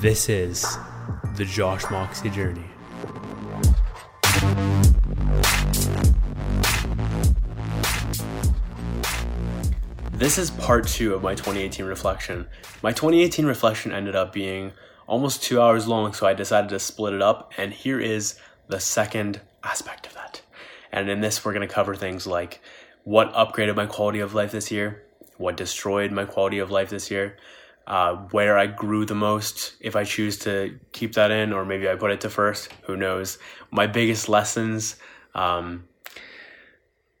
This is the Josh Moxie journey. This is part two of my 2018 reflection. My 2018 reflection ended up being almost two hours long, so I decided to split it up, and here is the second aspect of that. And in this, we're going to cover things like what upgraded my quality of life this year, what destroyed my quality of life this year, uh, where I grew the most, if I choose to keep that in, or maybe I put it to first, who knows, my biggest lessons, um,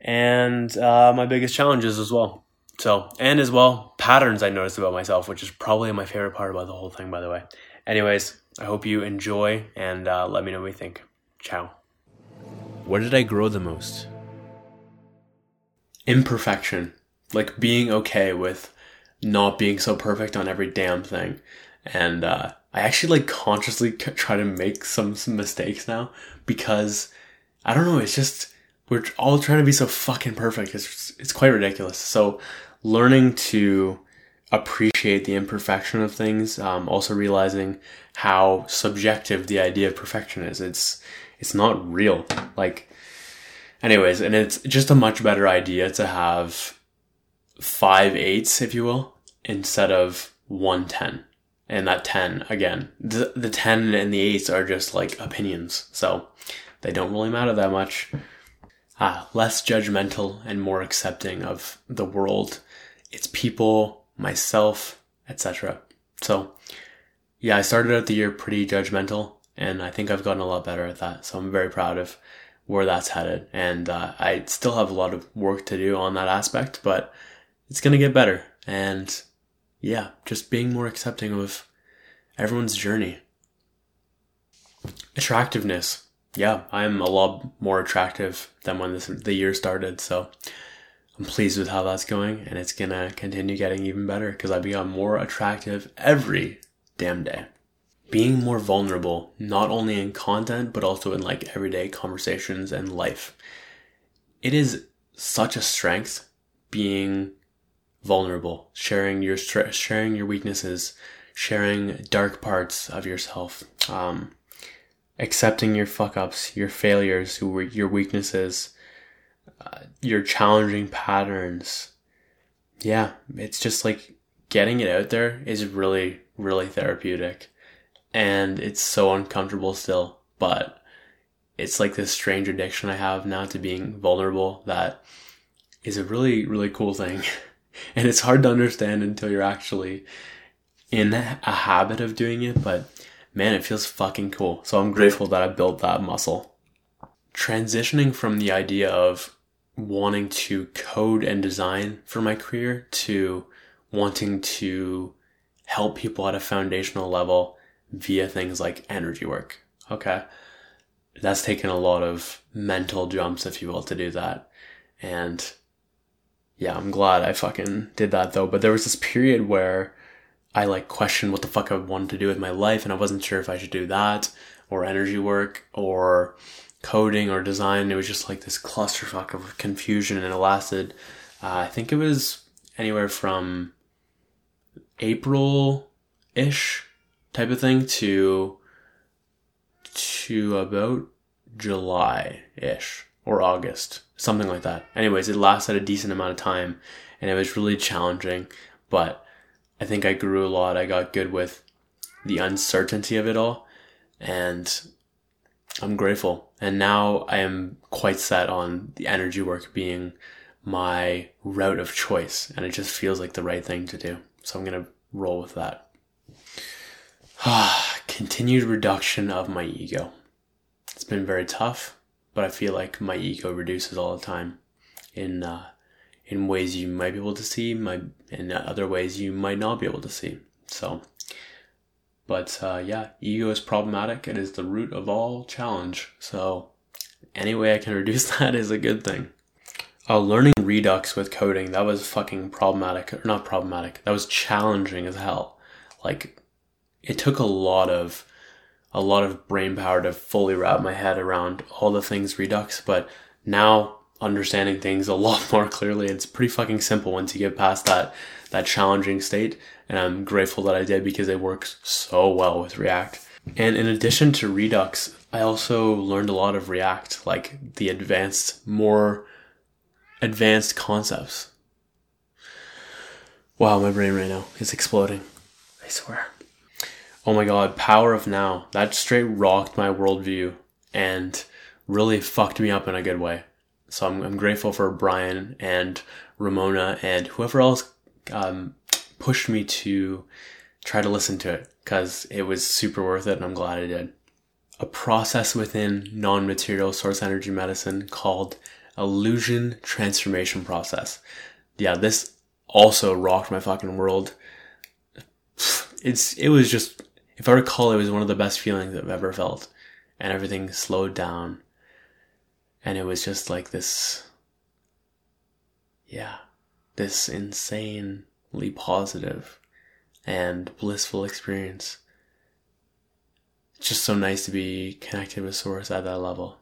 and uh, my biggest challenges as well. So, and as well, patterns I noticed about myself, which is probably my favorite part about the whole thing, by the way. Anyways, I hope you enjoy and uh, let me know what you think. Ciao. Where did I grow the most? Imperfection. Like being okay with not being so perfect on every damn thing. And uh, I actually like consciously try to make some, some mistakes now because I don't know, it's just we're all trying to be so fucking perfect. It's it's quite ridiculous. So learning to appreciate the imperfection of things, um, also realizing how subjective the idea of perfection is. It's it's not real. Like, anyways, and it's just a much better idea to have five eights, if you will, instead of one ten. And that ten again, the the ten and the eights are just like opinions, so they don't really matter that much. Ah, less judgmental and more accepting of the world its people, myself, etc. So, yeah, I started out the year pretty judgmental, and I think I've gotten a lot better at that. So I'm very proud of where that's headed, and uh, I still have a lot of work to do on that aspect, but it's gonna get better. And yeah, just being more accepting of everyone's journey. Attractiveness. Yeah, I'm a lot more attractive than when this, the year started. So I'm pleased with how that's going, and it's gonna continue getting even better because I become more attractive every damn day. Being more vulnerable, not only in content, but also in like everyday conversations and life. It is such a strength being vulnerable, sharing your sharing your weaknesses, sharing dark parts of yourself, um, accepting your fuck ups, your failures, your weaknesses, uh, your challenging patterns. Yeah, it's just like getting it out there is really, really therapeutic. And it's so uncomfortable still, but it's like this strange addiction I have now to being vulnerable that is a really, really cool thing. and it's hard to understand until you're actually in a habit of doing it, but man, it feels fucking cool. So I'm grateful that I built that muscle. Transitioning from the idea of wanting to code and design for my career to wanting to help people at a foundational level via things like energy work. Okay. That's taken a lot of mental jumps, if you will, to do that. And yeah, I'm glad I fucking did that though. But there was this period where I like questioned what the fuck I wanted to do with my life and I wasn't sure if I should do that or energy work or coding or design. It was just like this clusterfuck of confusion, and it lasted. Uh, I think it was anywhere from April ish type of thing to to about July ish or August, something like that. Anyways, it lasted a decent amount of time, and it was really challenging. But I think I grew a lot. I got good with the uncertainty of it all, and I'm grateful. And now I am quite set on the energy work being my route of choice. And it just feels like the right thing to do. So I'm going to roll with that. Continued reduction of my ego. It's been very tough, but I feel like my ego reduces all the time in, uh, in ways you might be able to see, my, in other ways you might not be able to see. So but uh, yeah, ego is problematic. It is the root of all challenge. So any way I can reduce that is a good thing. Uh, learning Redux with coding, that was fucking problematic. Or not problematic. That was challenging as hell. Like, it took a lot of, a lot of brain power to fully wrap my head around all the things Redux, but now understanding things a lot more clearly, it's pretty fucking simple once you get past that, that challenging state And I'm grateful that I did because it works so well with React. And in addition to Redux, I also learned a lot of React, like the advanced, more advanced concepts. Wow, my brain right now is exploding. I swear. Oh my god, Power of Now. That straight rocked my worldview and really fucked me up in a good way. So I'm, I'm grateful for Brian and Ramona and whoever else um, pushed me to try to listen to it because it was super worth it and I'm glad I did. A process within non material source energy medicine called illusion transformation process. Yeah, this also rocked my fucking world. It's, it was just, if I recall, it was one of the best feelings I've ever felt and everything slowed down. And it was just like this yeah this insanely positive and blissful experience. It's just so nice to be connected with source at that level.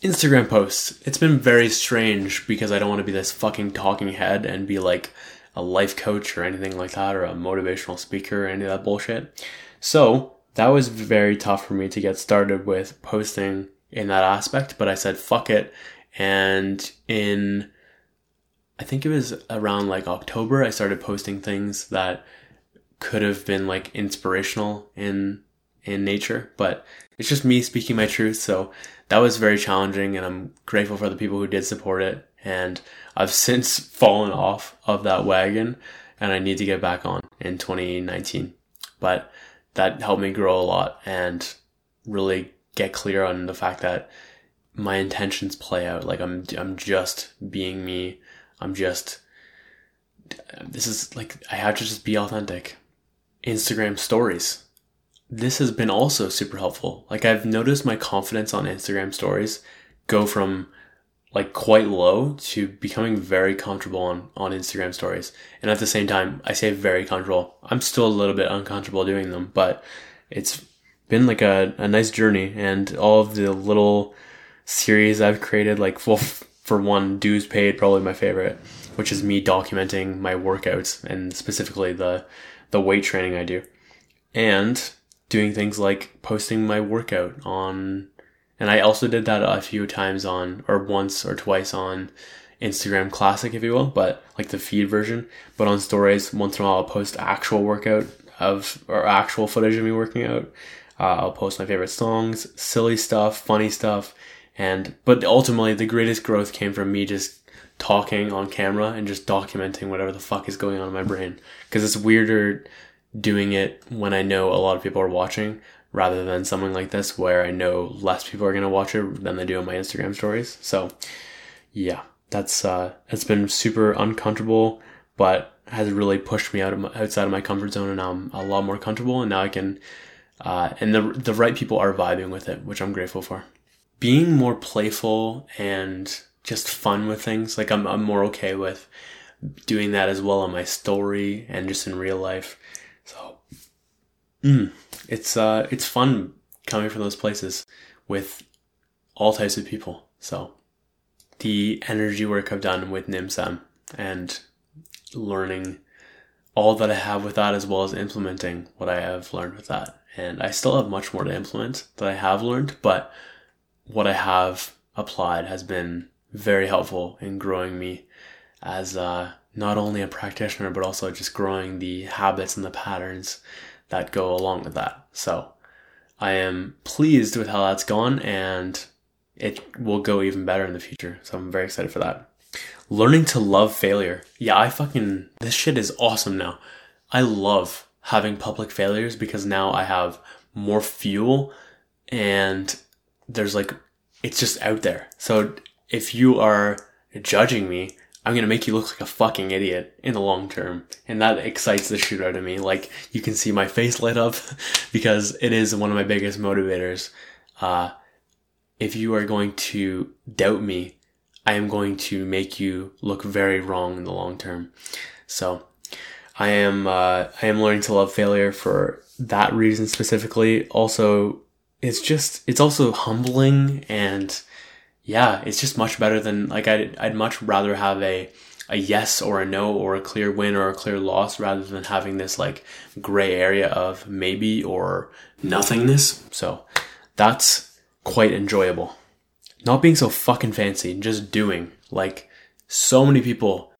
Instagram posts. It's been very strange because i don't want to be this fucking talking head and be like a life coach or anything like that or a motivational speaker or any of that bullshit so that was very tough for me to get started with posting in that aspect, but I said fuck it. And in, I think it was around like October, I started posting things that could have been like inspirational in in nature, but it's just me speaking my truth. So that was very challenging, and I'm grateful for the people who did support it. And I've since fallen off of that wagon, and I need to get back on in 2019. But that helped me grow a lot and really get clear on the fact that my intentions play out. Like I'm, I'm just being me. I'm just, this is like, I have to just be authentic. Instagram stories. This has been also super helpful. Like I've noticed my confidence on Instagram stories go from like quite low to becoming very comfortable on, on Instagram stories. And at the same time, I say very comfortable. I'm still a little bit uncomfortable doing them, but it's been like a, a nice journey and all of the little series I've created, like, well, for one, dues paid, probably my favorite, which is me documenting my workouts and specifically the, the weight training I do and doing things like posting my workout on, and I also did that a few times on, or once or twice on Instagram Classic, if you will, but like the feed version. But on stories, once in a while, I'll post actual workout of, or actual footage of me working out. Uh, I'll post my favorite songs, silly stuff, funny stuff, and but ultimately the greatest growth came from me just talking on camera and just documenting whatever the fuck is going on in my brain because it's weirder doing it when I know a lot of people are watching rather than something like this where I know less people are going to watch it than they do on my Instagram stories. So yeah, that's, uh, it's been super uncomfortable, but has really pushed me out of my, outside of my comfort zone and I'm a lot more comfortable and now I can uh, and the the right people are vibing with it, which I'm grateful for. Being more playful and just fun with things, like I'm I'm more okay with doing that as well on my story and just in real life. So, mm, it's uh it's fun coming from those places with all types of people. So, the energy work I've done with NIMSAM and learning all that I have with that as well as implementing what I have learned with that and I still have much more to implement that I have learned, but what I have applied has been very helpful in growing me as uh, not only a practitioner, but also just growing the habits and the patterns that go along with that. So I am pleased with how that's gone and it will go even better in the future. So I'm very excited for that. Learning to love failure. Yeah, I fucking, this shit is awesome now. I love having public failures because now I have more fuel and there's like, it's just out there. So if you are judging me, I'm gonna make you look like a fucking idiot in the long term. And that excites the shit out of me. Like, you can see my face lit up because it is one of my biggest motivators. Uh, if you are going to doubt me, I am going to make you look very wrong in the long term. So, I am uh, I am learning to love failure for that reason specifically. Also, it's just it's also humbling and yeah, it's just much better than like I'd I'd much rather have a a yes or a no or a clear win or a clear loss rather than having this like gray area of maybe or nothingness. So that's quite enjoyable. Not being so fucking fancy, just doing. Like so many people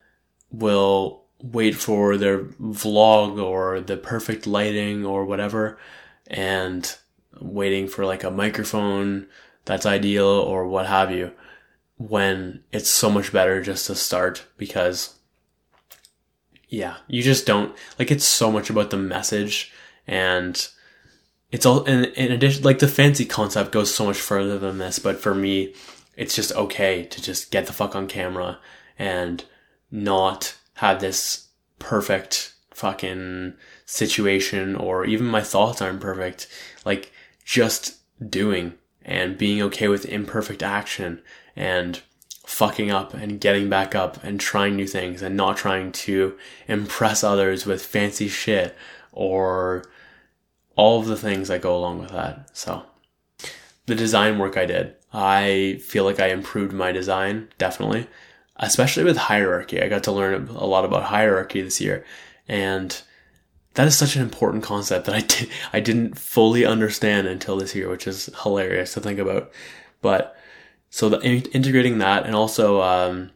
will wait for their vlog or the perfect lighting or whatever and waiting for like a microphone that's ideal or what have you when it's so much better just to start because yeah, you just don't like it's so much about the message and it's all in, in addition like the fancy concept goes so much further than this but for me it's just okay to just get the fuck on camera and not have this perfect fucking situation or even my thoughts aren't perfect like just doing and being okay with imperfect action and fucking up and getting back up and trying new things and not trying to impress others with fancy shit or all of the things that go along with that. So, the design work I did, I feel like I improved my design definitely, especially with hierarchy. I got to learn a lot about hierarchy this year, and that is such an important concept that I did I didn't fully understand until this year, which is hilarious to think about. But so the, integrating that and also um,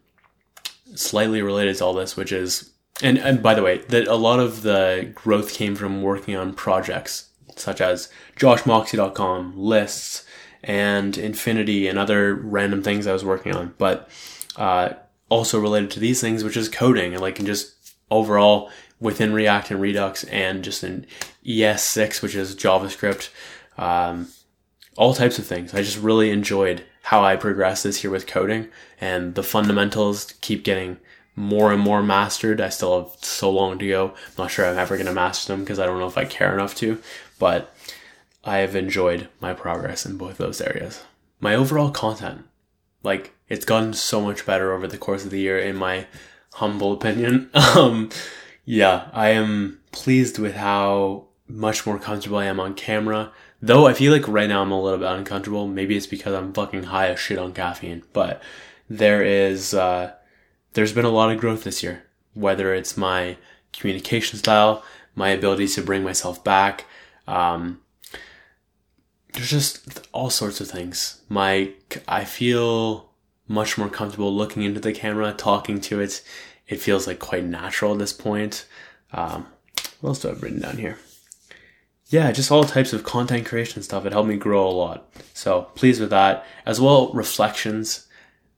slightly related to all this, which is and and by the way, that a lot of the growth came from working on projects such as joshmoxie.com, lists, and Infinity and other random things I was working on. But uh, also related to these things, which is coding and like and just overall within React and Redux and just in ES6, which is JavaScript, um, all types of things. I just really enjoyed how I progress this year with coding and the fundamentals keep getting more and more mastered. I still have so long to go. I'm not sure I'm ever going to master them because I don't know if I care enough to, but I have enjoyed my progress in both those areas. My overall content, like it's gotten so much better over the course of the year in my humble opinion. Um, yeah, I am pleased with how much more comfortable I am on camera. Though I feel like right now I'm a little bit uncomfortable. Maybe it's because I'm fucking high as shit on caffeine. But there is, uh, there's been a lot of growth this year. Whether it's my communication style, my ability to bring myself back, um, there's just all sorts of things. My, I feel much more comfortable looking into the camera, talking to it. It feels like quite natural at this point. Um, what else do I have written down here? yeah, just all types of content creation stuff. It helped me grow a lot. So pleased with that. As well, reflections.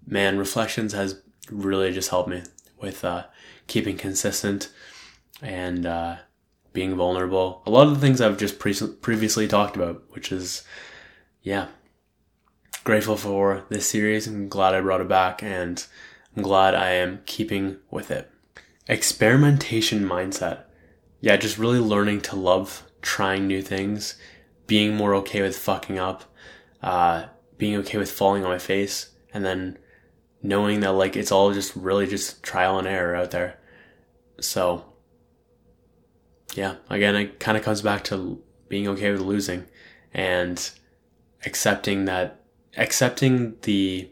Man, reflections has really just helped me with uh, keeping consistent and uh, being vulnerable. A lot of the things I've just pre- previously talked about, which is, yeah, grateful for this series. I'm glad I brought it back and I'm glad I am keeping with it. Experimentation mindset. Yeah, just really learning to love trying new things, being more okay with fucking up, uh, being okay with falling on my face, and then knowing that like it's all just really just trial and error out there. So, yeah, again, it kind of comes back to being okay with losing and accepting that, accepting the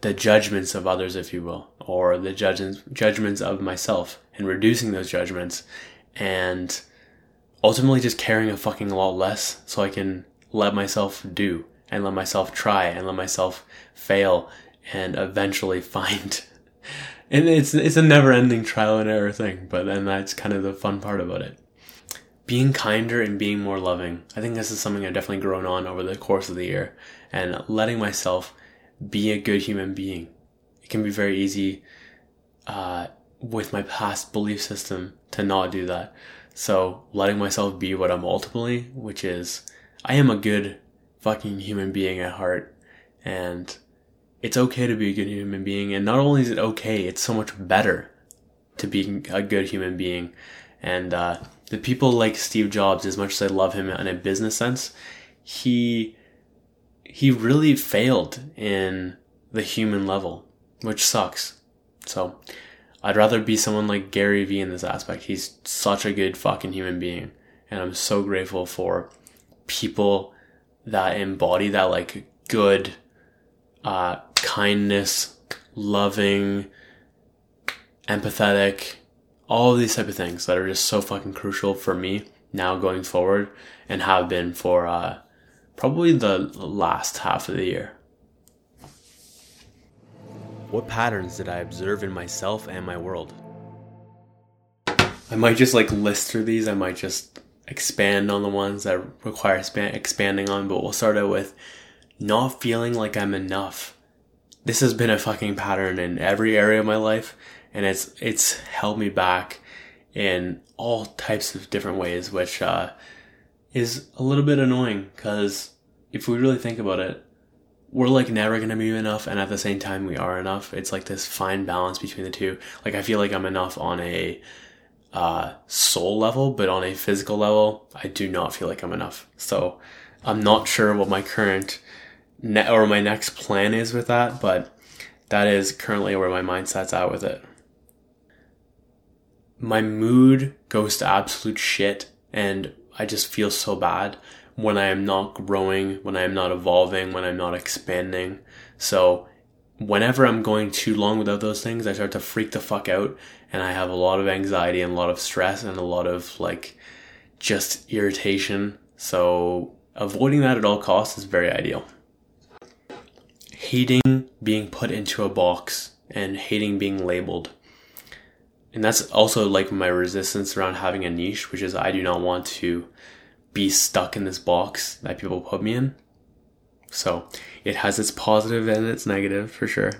the judgments of others, if you will, or the judgments judgments of myself, and reducing those judgments and ultimately just caring a fucking lot less so I can let myself do and let myself try and let myself fail and eventually find and it's it's a never ending trial and error thing but then that's kind of the fun part about it. Being kinder and being more loving. I think this is something i've definitely grown on over the course of the year and letting myself be a good human being. It can be very easy uh, with my past belief system to not do that. So letting myself be what I'm ultimately, which is I am a good fucking human being at heart. And it's okay to be a good human being. And not only is it okay, it's so much better to be a good human being. And uh, the people like Steve Jobs, as much as I love him in a business sense, he he really failed in the human level, which sucks. So I'd rather be someone like Gary Vee in this aspect. He's such a good fucking human being. And I'm so grateful for people that embody that like good, uh, kindness, loving, empathetic, all these type of things that are just so fucking crucial for me now going forward and have been for uh, probably the last half of the year. What patterns did I observe in myself and my world? I might just like list through these. I might just expand on the ones that require span- expanding on, but we'll start out with not feeling like I'm enough. This has been a fucking pattern in every area of my life, and it's it's held me back in all types of different ways, which uh, is a little bit annoying because if we really think about it, we're like never gonna be enough, and at the same time, we are enough. It's like this fine balance between the two. Like I feel like I'm enough on a uh, soul level, but on a physical level, I do not feel like I'm enough. So I'm not sure what my current ne- or my next plan is with that, but that is currently where my mindset's at with it. My mood goes to absolute shit, and I just feel so bad when I am not growing, when I am not evolving, when I'm not expanding. So whenever I'm going too long without those things, I start to freak the fuck out and I have a lot of anxiety and a lot of stress and a lot of like just irritation. So avoiding that at all costs is very ideal. Hating being put into a box and hating being labeled. And that's also like my resistance around having a niche, which is I do not want to be stuck in this box that people put me in. So it has its positive and its negative for sure.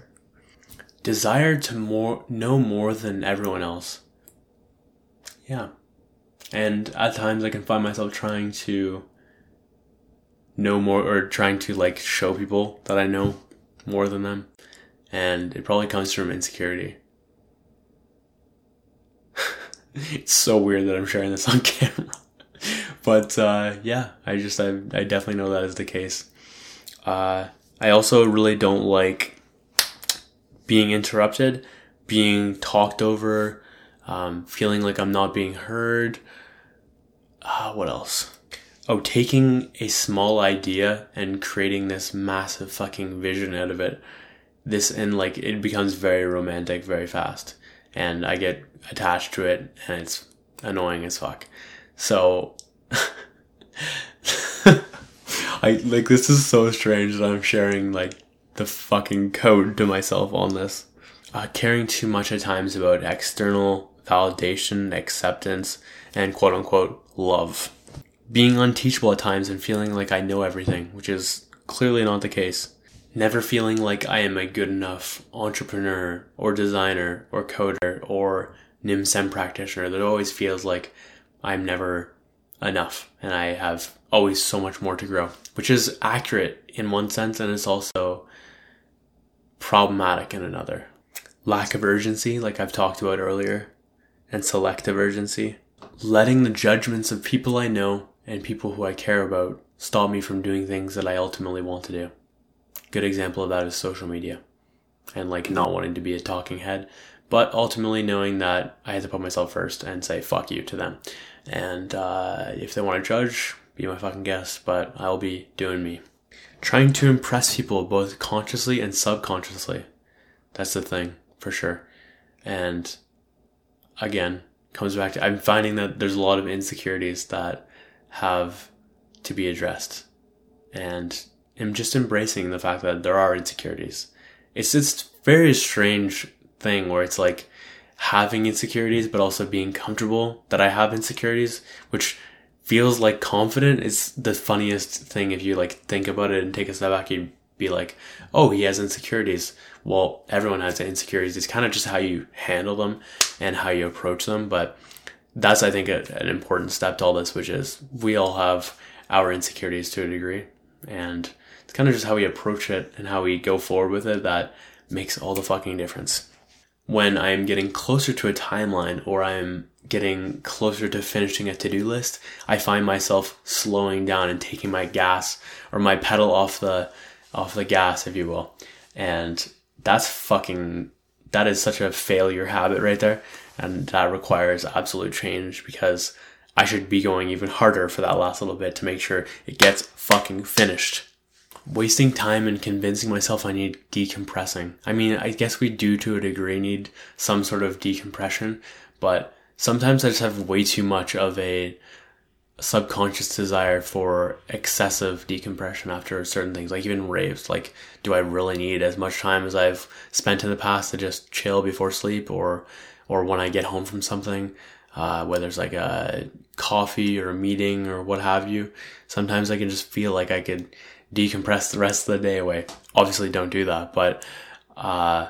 Desire to more know more than everyone else. Yeah. And at times I can find myself trying to know more or trying to like show people that I know more than them. And it probably comes from insecurity. it's so weird that I'm sharing this on camera. but uh, yeah, I just I, I definitely know that is the case. Uh, I also really don't like being interrupted, being talked over, um, feeling like I'm not being heard. Uh, what else? Oh, taking a small idea and creating this massive fucking vision out of it. This and like it becomes very romantic very fast, and I get attached to it, and it's annoying as fuck. So I like this is so strange that I'm sharing like the fucking code to myself on this. Uh, caring too much at times about external validation, acceptance, and quote unquote love. Being unteachable at times and feeling like I know everything, which is clearly not the case. Never feeling like I am a good enough entrepreneur or designer or coder or NIMSEM practitioner that always feels like I'm never enough and I have always so much more to grow, which is accurate in one sense and it's also problematic in another. Lack of urgency, like I've talked about earlier, and selective urgency. Letting the judgments of people I know and people who I care about stop me from doing things that I ultimately want to do. Good example of that is social media and like not wanting to be a talking head, but ultimately knowing that I had to put myself first and say fuck you to them. And uh, if they want to judge, be my fucking guest, but I'll be doing me. Trying to impress people both consciously and subconsciously. That's the thing, for sure. And again, comes back to I'm finding that there's a lot of insecurities that have to be addressed. And I'm just embracing the fact that there are insecurities. It's just very strange thing where it's like having insecurities, but also being comfortable that I have insecurities, which feels like confident is the funniest thing if you like think about it and take a step back you'd be like oh he has insecurities. Well everyone has insecurities. It's kind of just how you handle them and how you approach them but that's i think a, an important step to all this which is we all have our insecurities to a degree and it's kind of just how we approach it and how we go forward with it that makes all the fucking difference when i'm getting closer to a timeline or i'm getting closer to finishing a to-do list, I find myself slowing down and taking my gas or my pedal off the off the gas, if you will. And that's fucking that is such a failure habit right there. And that requires absolute change because I should be going even harder for that last little bit to make sure it gets fucking finished. Wasting time and convincing myself I need decompressing. I mean, I guess we do to a degree need some sort of decompression, but sometimes I just have way too much of a subconscious desire for excessive decompression after certain things, like even raves. Like, do I really need as much time as I've spent in the past to just chill before sleep, or or when I get home from something, uh, whether it's like a coffee or a meeting or what have you. Sometimes I can just feel like I could decompress the rest of the day away. Obviously, don't do that, but uh,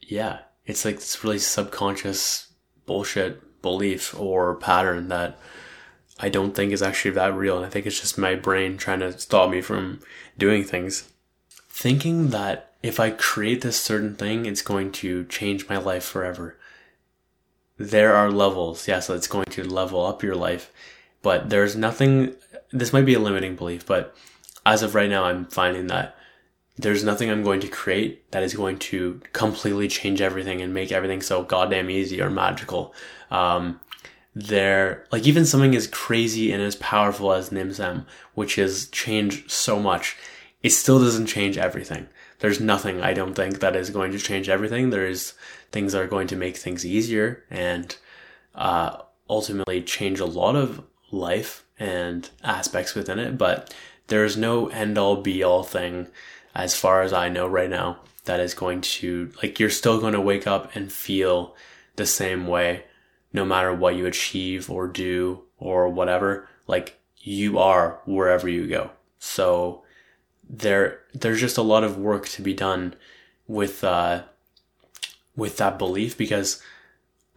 yeah, it's like this really subconscious bullshit belief or pattern that I don't think is actually that real. And I think it's just my brain trying to stop me from doing things. Thinking that if I create this certain thing, it's going to change my life forever. There are levels. Yes, it's going to level up your life, but there's nothing, this might be a limiting belief, but as of right now, I'm finding that there's nothing I'm going to create that is going to completely change everything and make everything so goddamn easy or magical. Um, there, like even something as crazy and as powerful as Nimsam, which has changed so much, it still doesn't change everything. There's nothing I don't think that is going to change everything. There's things that are going to make things easier and uh, ultimately change a lot of life and aspects within it. But there's no end all be all thing, as far as I know right now, that is going to like you're still going to wake up and feel the same way no matter what you achieve or do or whatever, like you are wherever you go. So there, there's just a lot of work to be done with, uh, with that belief because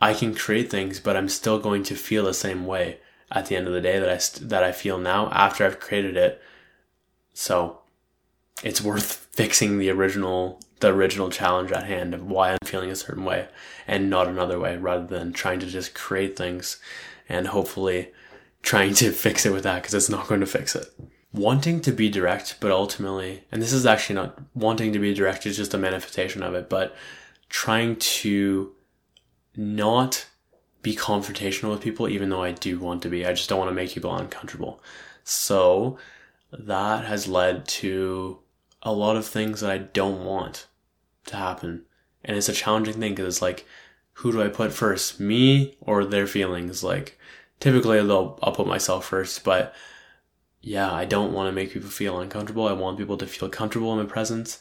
I can create things, but I'm still going to feel the same way at the end of the day that I, that I feel now after I've created it. So it's worth fixing the original the original challenge at hand of why I'm feeling a certain way and not another way rather than trying to just create things and hopefully trying to fix it with that because it's not going to fix it. Wanting to be direct, but ultimately, and this is actually not wanting to be direct is just a manifestation of it, but trying to not be confrontational with people, even though I do want to be. I just don't want to make people uncomfortable. So that has led to a lot of things that I don't want to happen. And it's a challenging thing because it's like, who do I put first, me or their feelings? Like, typically I'll, I'll put myself first, but yeah, I don't want to make people feel uncomfortable. I want people to feel comfortable in my presence.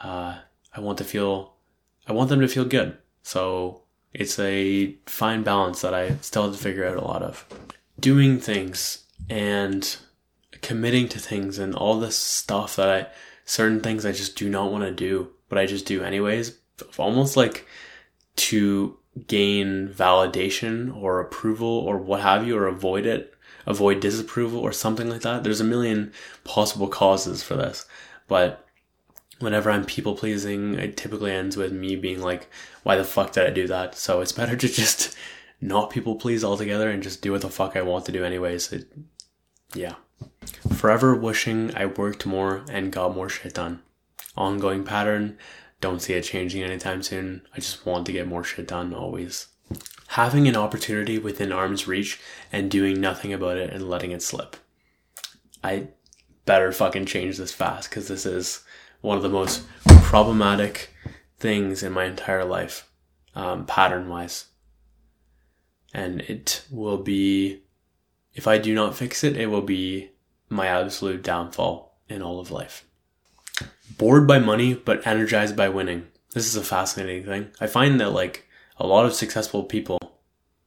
Uh, I want to feel, I want them to feel good. So it's a fine balance that I still have to figure out a lot of. Doing things and committing to things and all this stuff that I, certain things I just do not want to do but I just do anyways, almost like to gain validation or approval or what have you, or avoid it, avoid disapproval or something like that. There's a million possible causes for this, but whenever I'm people pleasing, it typically ends with me being like, why the fuck did I do that? So it's better to just not people please altogether and just do what the fuck I want to do anyways. It, yeah. Forever wishing I worked more and got more shit done ongoing pattern. Don't see it changing anytime soon. I just want to get more shit done always. Having an opportunity within arm's reach and doing nothing about it and letting it slip. I better fucking change this fast because this is one of the most problematic things in my entire life, um, pattern wise. And it will be, if I do not fix it, it will be my absolute downfall in all of life bored by money but energized by winning. This is a fascinating thing. I find that like a lot of successful people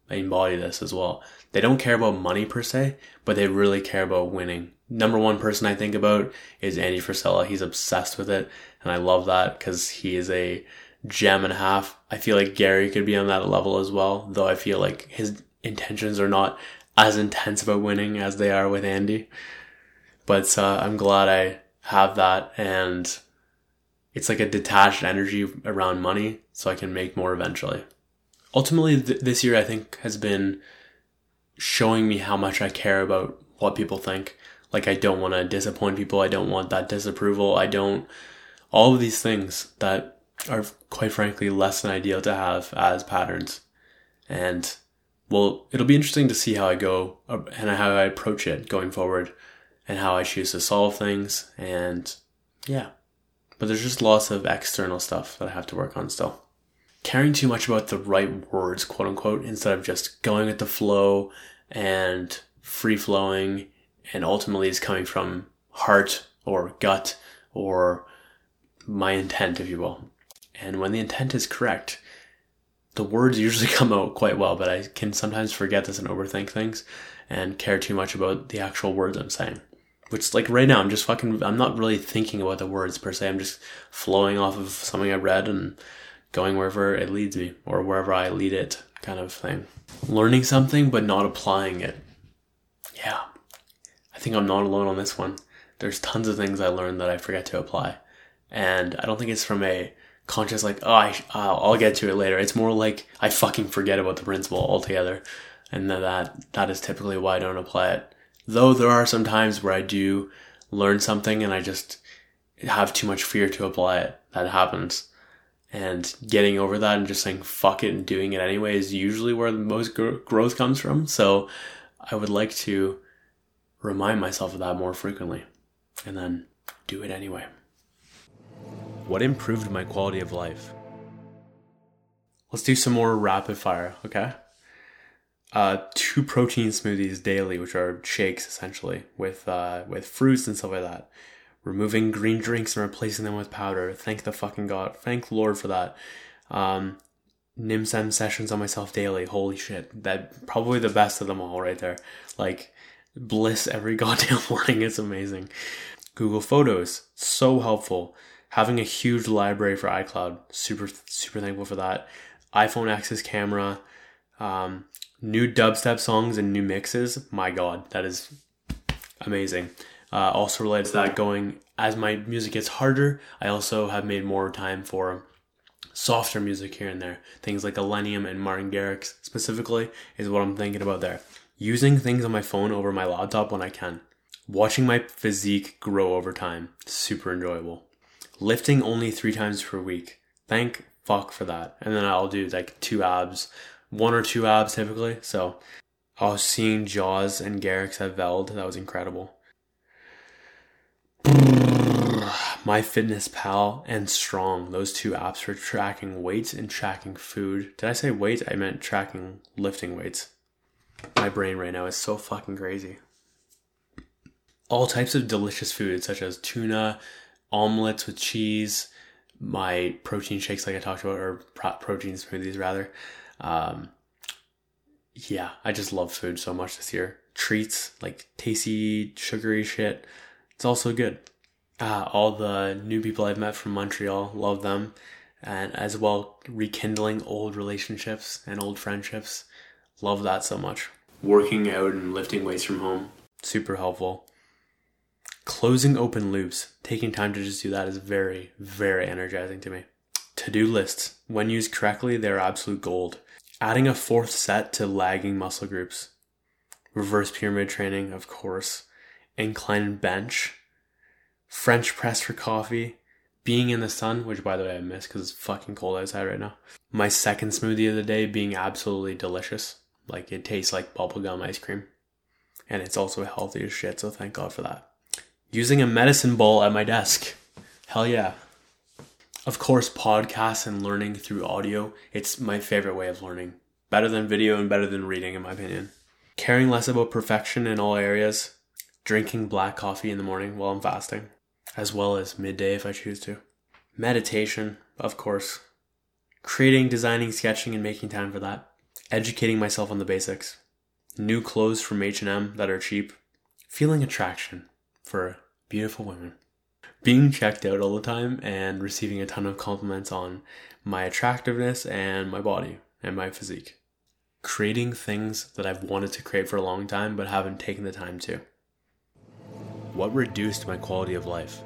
embody this as well. They don't care about money per se, but they really care about winning. Number one person I think about is Andy Frisella. He's obsessed with it, and I love that because he is a gem and a half. I feel like Gary could be on that level as well, though I feel like his intentions are not as intense about winning as they are with Andy. But uh, I'm glad I have that and it's like a detached energy around money so I can make more eventually. Ultimately, th- this year I think has been showing me how much I care about what people think. Like, I don't want to disappoint people. I don't want that disapproval. I don't, all of these things that are quite frankly less than ideal to have as patterns. And well, it'll be interesting to see how I go and how I approach it going forward and how I choose to solve things and yeah. But there's just lots of external stuff that I have to work on still. Caring too much about the right words, quote unquote, instead of just going with the flow and free flowing and ultimately is coming from heart or gut or my intent, if you will. And when the intent is correct, the words usually come out quite well, but I can sometimes forget this and overthink things and care too much about the actual words I'm saying. Which, like right now, I'm just fucking, I'm not really thinking about the words per se. I'm just flowing off of something I read and going wherever it leads me or wherever I lead it kind of thing. Learning something but not applying it. Yeah. I think I'm not alone on this one. There's tons of things I learned that I forget to apply. And I don't think it's from a conscious like, oh, I, uh, I'll get to it later. It's more like I fucking forget about the principle altogether. And that, that is typically why I don't apply it. Though there are some times where I do learn something and I just have too much fear to apply it. That happens. And getting over that and just saying fuck it and doing it anyway is usually where the most growth comes from. So I would like to remind myself of that more frequently and then do it anyway. What improved my quality of life? Let's do some more rapid fire, okay? Uh, two protein smoothies daily, which are shakes essentially with uh, with fruits and stuff like that. Removing green drinks and replacing them with powder. Thank the fucking god. Thank Lord for that. Um, Nimsem sessions on myself daily. Holy shit, that probably the best of them all right there. Like bliss every goddamn morning. It's amazing. Google Photos, so helpful having a huge library for iCloud. Super, super thankful for that. iPhone XS camera, um, new dubstep songs and new mixes. My God, that is amazing. Uh, also related to that, going as my music gets harder, I also have made more time for softer music here and there. Things like Illenium and Martin Garrix specifically is what I'm thinking about there. Using things on my phone over my laptop when I can. Watching my physique grow over time. Super enjoyable lifting only three times per week. Thank fuck for that. And then I'll do like two abs, one or two abs typically. So I was seeing Jauz and Garrix at Veld. That was incredible. My Fitness Pal and Strong, those two apps for tracking weights and tracking food. Did I say weights? I meant tracking lifting weights. My brain right now is so fucking crazy. All types of delicious food, such as tuna, omelets with cheese, my protein shakes, like I talked about, or protein smoothies rather. Um, yeah, I just love food so much this year. Treats, like tasty, sugary shit. It's also good. Uh, all the new people I've met from Montreal, love them. And as well, rekindling old relationships and old friendships. Love that so much. Working out and lifting weights from home, super helpful closing open loops, taking time to just do that is very, very energizing to me. To do lists, when used correctly, they're absolute gold. Adding a fourth set to lagging muscle groups. Reverse pyramid training, of course. Incline bench. French press for coffee. Being in the sun, which by the way I miss because it's fucking cold outside right now. My second smoothie of the day being absolutely delicious. Like it tastes like bubblegum ice cream. And it's also healthy as shit, so thank God for that using a medicine ball at my desk. Hell yeah. Of course, podcasts and learning through audio, it's my favorite way of learning. Better than video and better than reading, in my opinion. Caring less about perfection in all areas. Drinking black coffee in the morning while I'm fasting, as well as midday if I choose to. Meditation, of course. Creating, designing, sketching, and making time for that. Educating myself on the basics. New clothes from H&M that are cheap. Feeling attraction for beautiful women. Being checked out all the time and receiving a ton of compliments on my attractiveness and my body and my physique. Creating things that I've wanted to create for a long time but haven't taken the time to. What reduced my quality of life?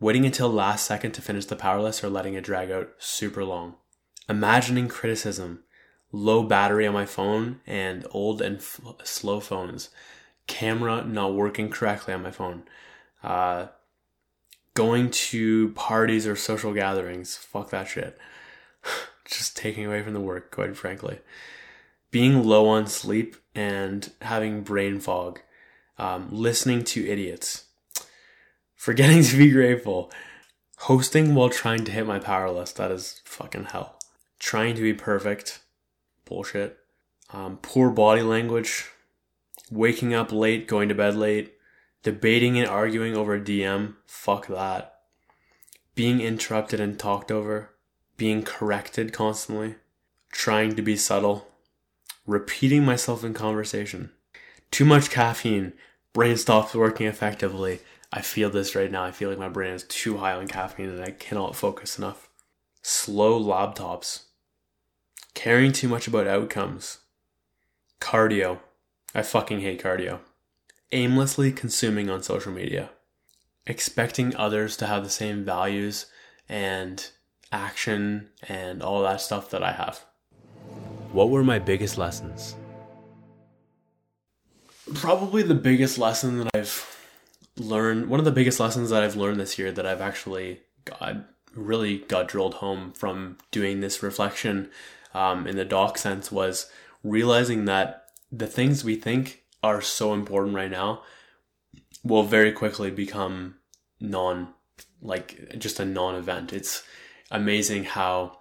Waiting until last second to finish the power list or letting it drag out super long. Imagining criticism, low battery on my phone, and old and f- slow phones camera not working correctly on my phone, uh, going to parties or social gatherings, fuck that shit. Just taking away from the work, quite frankly. Being low on sleep and having brain fog, um, listening to idiots. Forgetting to be grateful. Hosting while trying to hit my power list. That is fucking hell. Trying to be perfect. Bullshit. Um, poor body language. Waking up late, going to bed late. Debating and arguing over DM. Fuck that. Being interrupted and talked over. Being corrected constantly. Trying to be subtle. Repeating myself in conversation. Too much caffeine. Brain stops working effectively I feel this right now. I feel like my brain is too high on caffeine and I cannot focus enough. Slow laptops. Caring too much about outcomes. Cardio. I fucking hate cardio. Aimlessly consuming on social media. Expecting others to have the same values and action and all that stuff that I have. What were my biggest lessons? Probably the biggest lesson that I've learned one of the biggest lessons that I've learned this year that I've actually got really got drilled home from doing this reflection um, in the doc sense was realizing that the things we think are so important right now will very quickly become non like just a non-event it's amazing how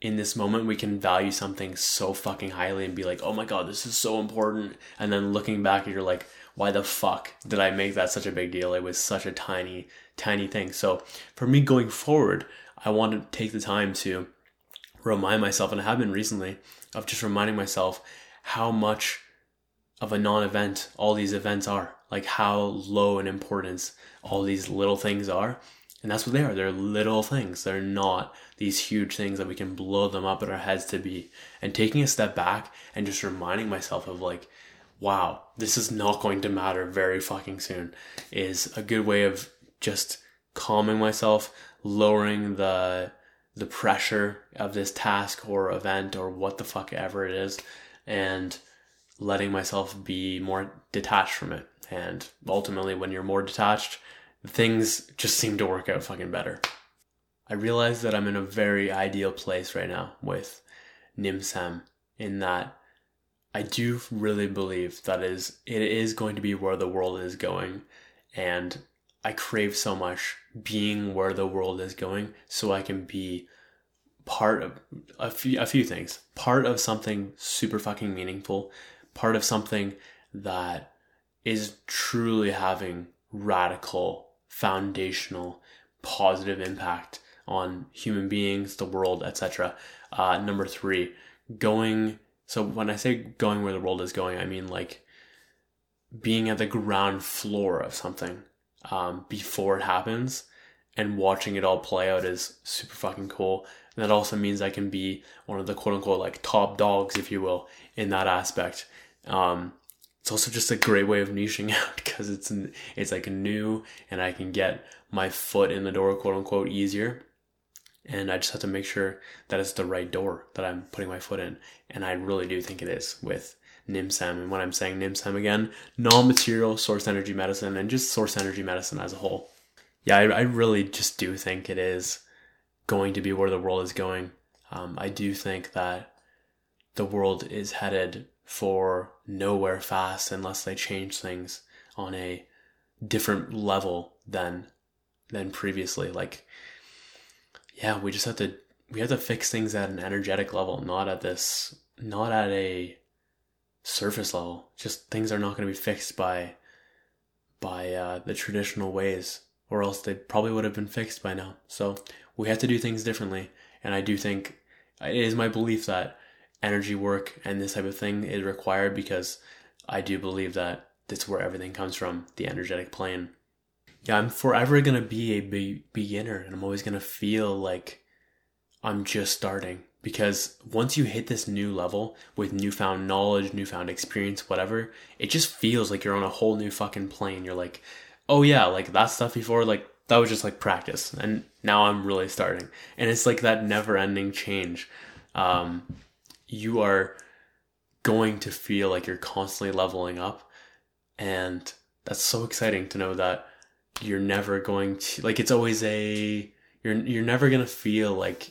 in this moment we can value something so fucking highly and be like oh my god this is so important and then looking back you're like why the fuck did I make that such a big deal? It was such a tiny, tiny thing. So for me going forward, I want to take the time to remind myself, and I have been recently, of just reminding myself how much of a non event all these events are. Like how low in importance all these little things are. And that's what they are. They're little things. They're not these huge things that we can blow them up in our heads to be. And taking a step back and just reminding myself of like, wow, this is not going to matter very fucking soon is a good way of just calming myself, lowering the the pressure of this task or event or what the fuck ever it is and letting myself be more detached from it. And ultimately when you're more detached, things just seem to work out fucking better. I realize that I'm in a very ideal place right now with Nimsam in that I do really believe that is it is going to be where the world is going and I crave so much being where the world is going so I can be part of a few a few things. Part of something super fucking meaningful, part of something that is truly having radical, foundational, positive impact on human beings, the world, etc. Uh, number three, going so when I say going where the world is going, I mean like being at the ground floor of something um, before it happens and watching it all play out is super fucking cool. And that also means I can be one of the quote unquote like top dogs, if you will, in that aspect. Um, it's also just a great way of niching out because it's it's like new and I can get my foot in the door, quote unquote, easier and I just have to make sure that it's the right door that I'm putting my foot in. And I really do think it is with NIMSAM. And when I'm saying NIMSAM again, non-material source energy medicine and just source energy medicine as a whole. Yeah, I, I really just do think it is going to be where the world is going. Um, I do think that the world is headed for nowhere fast unless they change things on a different level than than previously. Like yeah, we just have to we have to fix things at an energetic level, not at this not at a surface level. Just things are not going to be fixed by by uh, the traditional ways, or else they probably would have been fixed by now. So we have to do things differently, and I do think it is my belief that energy work and this type of thing is required because I do believe that that's where everything comes from, the energetic plane yeah, I'm forever going to be a be- beginner and I'm always going to feel like I'm just starting because once you hit this new level with newfound knowledge, newfound experience, whatever, it just feels like you're on a whole new fucking plane. You're like, oh yeah, like that stuff before, like that was just like practice. And now I'm really starting. And it's like that never ending change. Um, you are going to feel like you're constantly leveling up. And that's so exciting to know that you're never going to like it's always a you're you're never going to feel like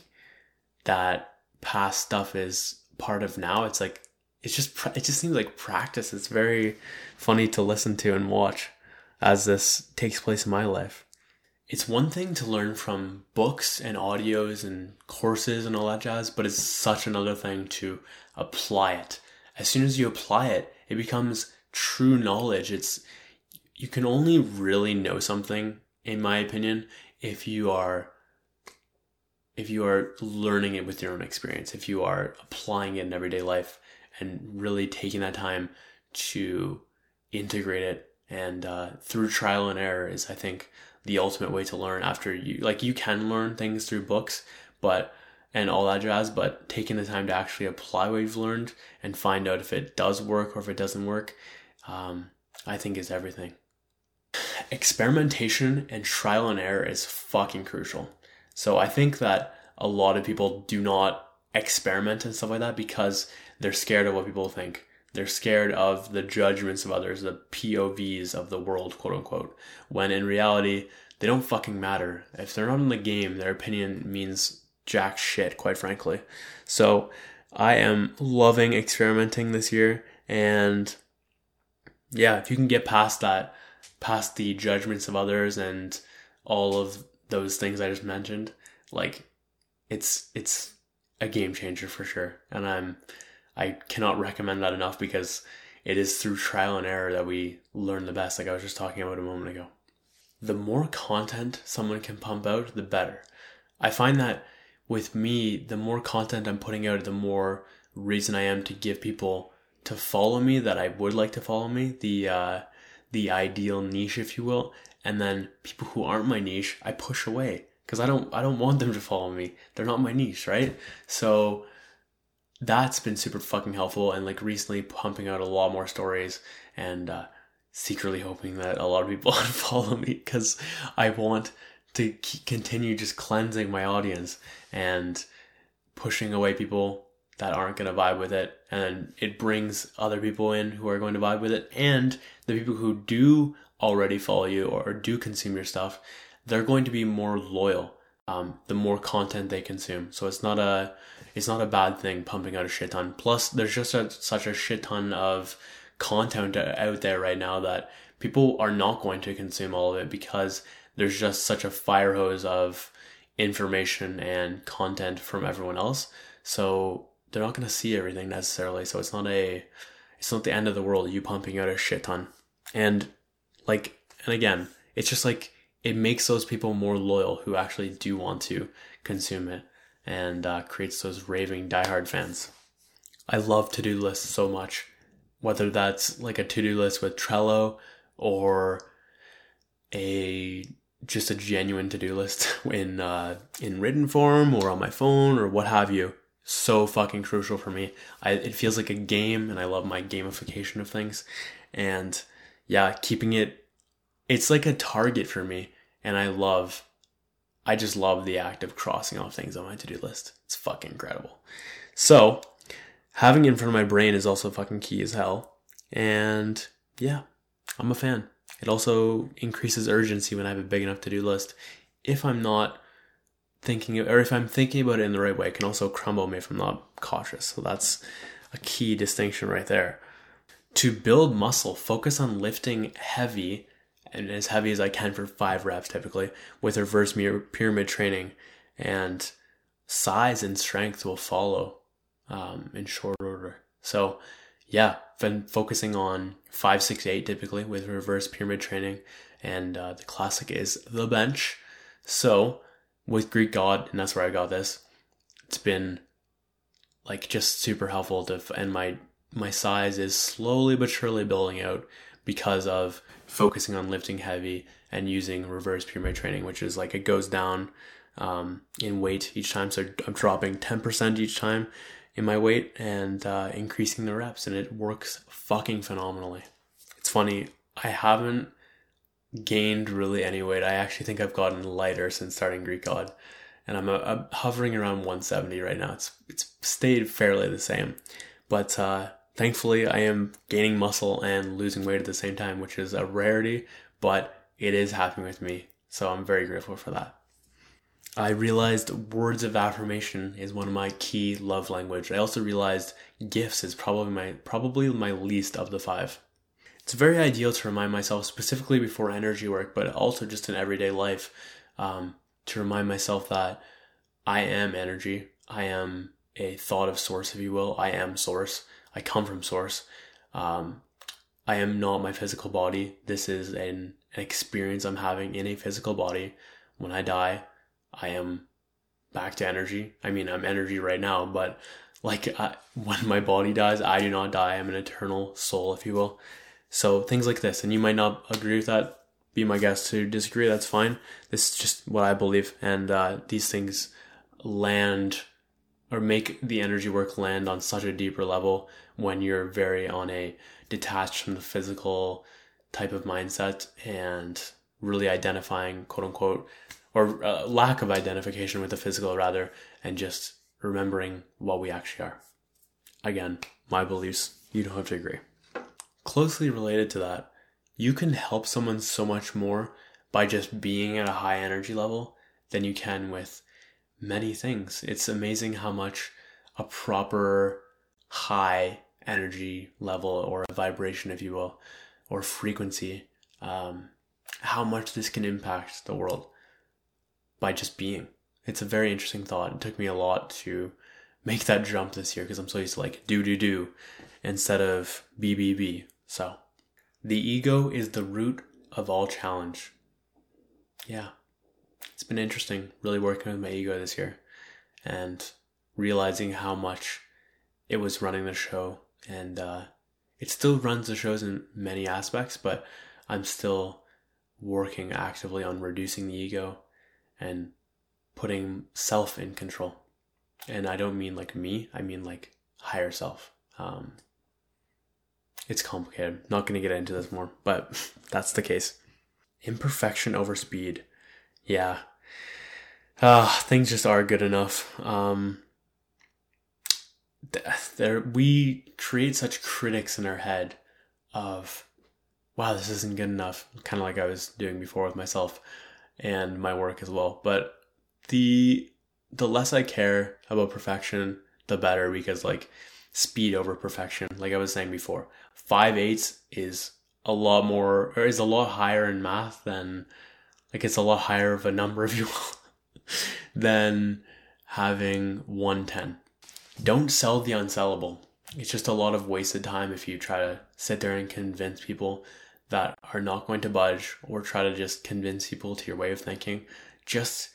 that past stuff is part of now. It's like it's just it just seems like practice. It's very funny to listen to and watch as this takes place in my life it's one thing to learn from books and audios and courses and all that jazz, but it's such another thing to apply it. As soon as you apply it, it becomes true knowledge. It's you can only really know something, in my opinion, if you are if you are learning it with your own experience, if you are applying it in everyday life and really taking that time to integrate it and uh, through trial and error is i think the ultimate way to learn after you like you can learn things through books but and all that jazz but taking the time to actually apply what you've learned and find out if it does work or if it doesn't work um, i think is everything. Experimentation and trial and error is fucking crucial. So i think that a lot of people do not experiment and stuff like that because they're scared of what people think they're scared of the judgments of others, the POVs of the world, quote unquote. When in reality, they don't fucking matter. If they're not in the game, their opinion means jack shit, quite frankly. So I am loving experimenting this year. And yeah, if you can get past that, past the judgments of others and all of those things I just mentioned, like it's it's a game changer for sure. And I'm I cannot recommend that enough because it is through trial and error that we learn the best, like I was just talking about a moment ago. The more content someone can pump out, the better. I find that with me, the more content I'm putting out, the more reason I am to give people to follow me that I would like to follow me, the uh, the ideal niche, if you will, and then people who aren't my niche, I push away because I don't I don't want them to follow me. They're not my niche, right? So that's been super fucking helpful and like recently pumping out a lot more stories and uh, secretly hoping that a lot of people follow me because I want to continue just cleansing my audience and pushing away people that aren't going to vibe with it. And it brings other people in who are going to vibe with it. And the people who do already follow you or do consume your stuff they're going to be more loyal um, the more content they consume. So it's not a it's not a bad thing pumping out a shit ton. Plus, there's just a, such a shit ton of content out there right now that people are not going to consume all of it because there's just such a fire hose of information and content from everyone else. So they're not going to see everything necessarily. So it's not a, it's not the end of the world. You pumping out a shit ton, and like, and again, it's just like it makes those people more loyal who actually do want to consume it and uh, creates those raving diehard fans. I love to do lists so much, whether that's like a to do list with Trello or a just a genuine to do list in uh, in written form or on my phone or what have you. So fucking crucial for me. I, it feels like a game, and I love my gamification of things. And yeah, keeping it, it's like a target for me, and I love I just love the act of crossing off things on my to do list. It's fucking incredible. So, having it in front of my brain is also fucking key as hell. And yeah, I'm a fan. It also increases urgency when I have a big enough to do list. If I'm not thinking, or if I'm thinking about it in the right way, it can also crumble me if I'm not cautious. So, that's a key distinction right there. To build muscle, focus on lifting heavy and as heavy as I can for five reps typically with reverse pyramid training and size and strength will follow um, in short order. So yeah, been focusing on five, six, eight typically with reverse pyramid training. And uh, the classic is the bench. So with Greek God, and that's where I got this, it's been like just super helpful to, and my, my size is slowly but surely building out because of focusing on lifting heavy and using reverse pyramid training, which is like it goes down um, in weight each time. So I'm dropping 10% each time in my weight and uh, increasing the reps, and it works fucking phenomenally. It's funny, I haven't gained really any weight. I actually think I've gotten lighter since starting Greek God, and I'm, uh, I'm hovering around 170 right now. It's it's stayed fairly the same, but uh, Thankfully, I am gaining muscle and losing weight at the same time, which is a rarity, but it is happening with me. So I'm very grateful for that. I realized words of affirmation is one of my key love language. I also realized gifts is probably my probably my least of the five. it's very ideal to remind myself specifically before energy work, but also just in everyday life, um, to remind myself that I am energy. I am a thought of source, if you will. I am source. I come from source. Um, I am not my physical body. This is an, experience I'm having in a physical body. When I die, I am back to energy. I mean, I'm energy right now, but like I, when my body dies, I do not die. I'm an eternal soul, if you will. So things like this, and you might not agree with that. Be my guest to disagree. That's fine. This is just what I believe, and uh, these things land or make the energy work land on such a deeper level when you're very on a detached from the physical type of mindset and really identifying quote unquote or uh, lack of identification with the physical rather and just remembering what we actually are. Again my beliefs you don't have to agree. Closely related to that you can help someone so much more by just being at a high energy level than you can with many things. It's amazing how much a proper high energy level or a vibration, if you will, or frequency, um, how much this can impact the world by just being. It's a very interesting thought. It took me a lot to make that jump this year because I'm so used to like do do do instead of be. So the ego is the root of all challenge. Yeah it's been interesting really working with my ego this year and realizing how much it was running the show. And uh, it still runs the shows in many aspects but i'm still working actively on reducing the ego and putting self in control. And i don't mean like me i mean like higher self. Um, it's complicated. Not going to get into this more but that's the case. Imperfection over speed yeah, uh, things just are good enough. Um, there we create such critics in our head of, wow, this isn't good enough. Kind of like I was doing before with myself and my work as well. But the the less I care about perfection, the better because like speed over perfection. Like I was saying before, five is a lot more or is a lot higher in math than like it's a lot higher of a number if you will than having 110 don't sell the unsellable it's just a lot of wasted time if you try to sit there and convince people that are not going to budge or try to just convince people to your way of thinking just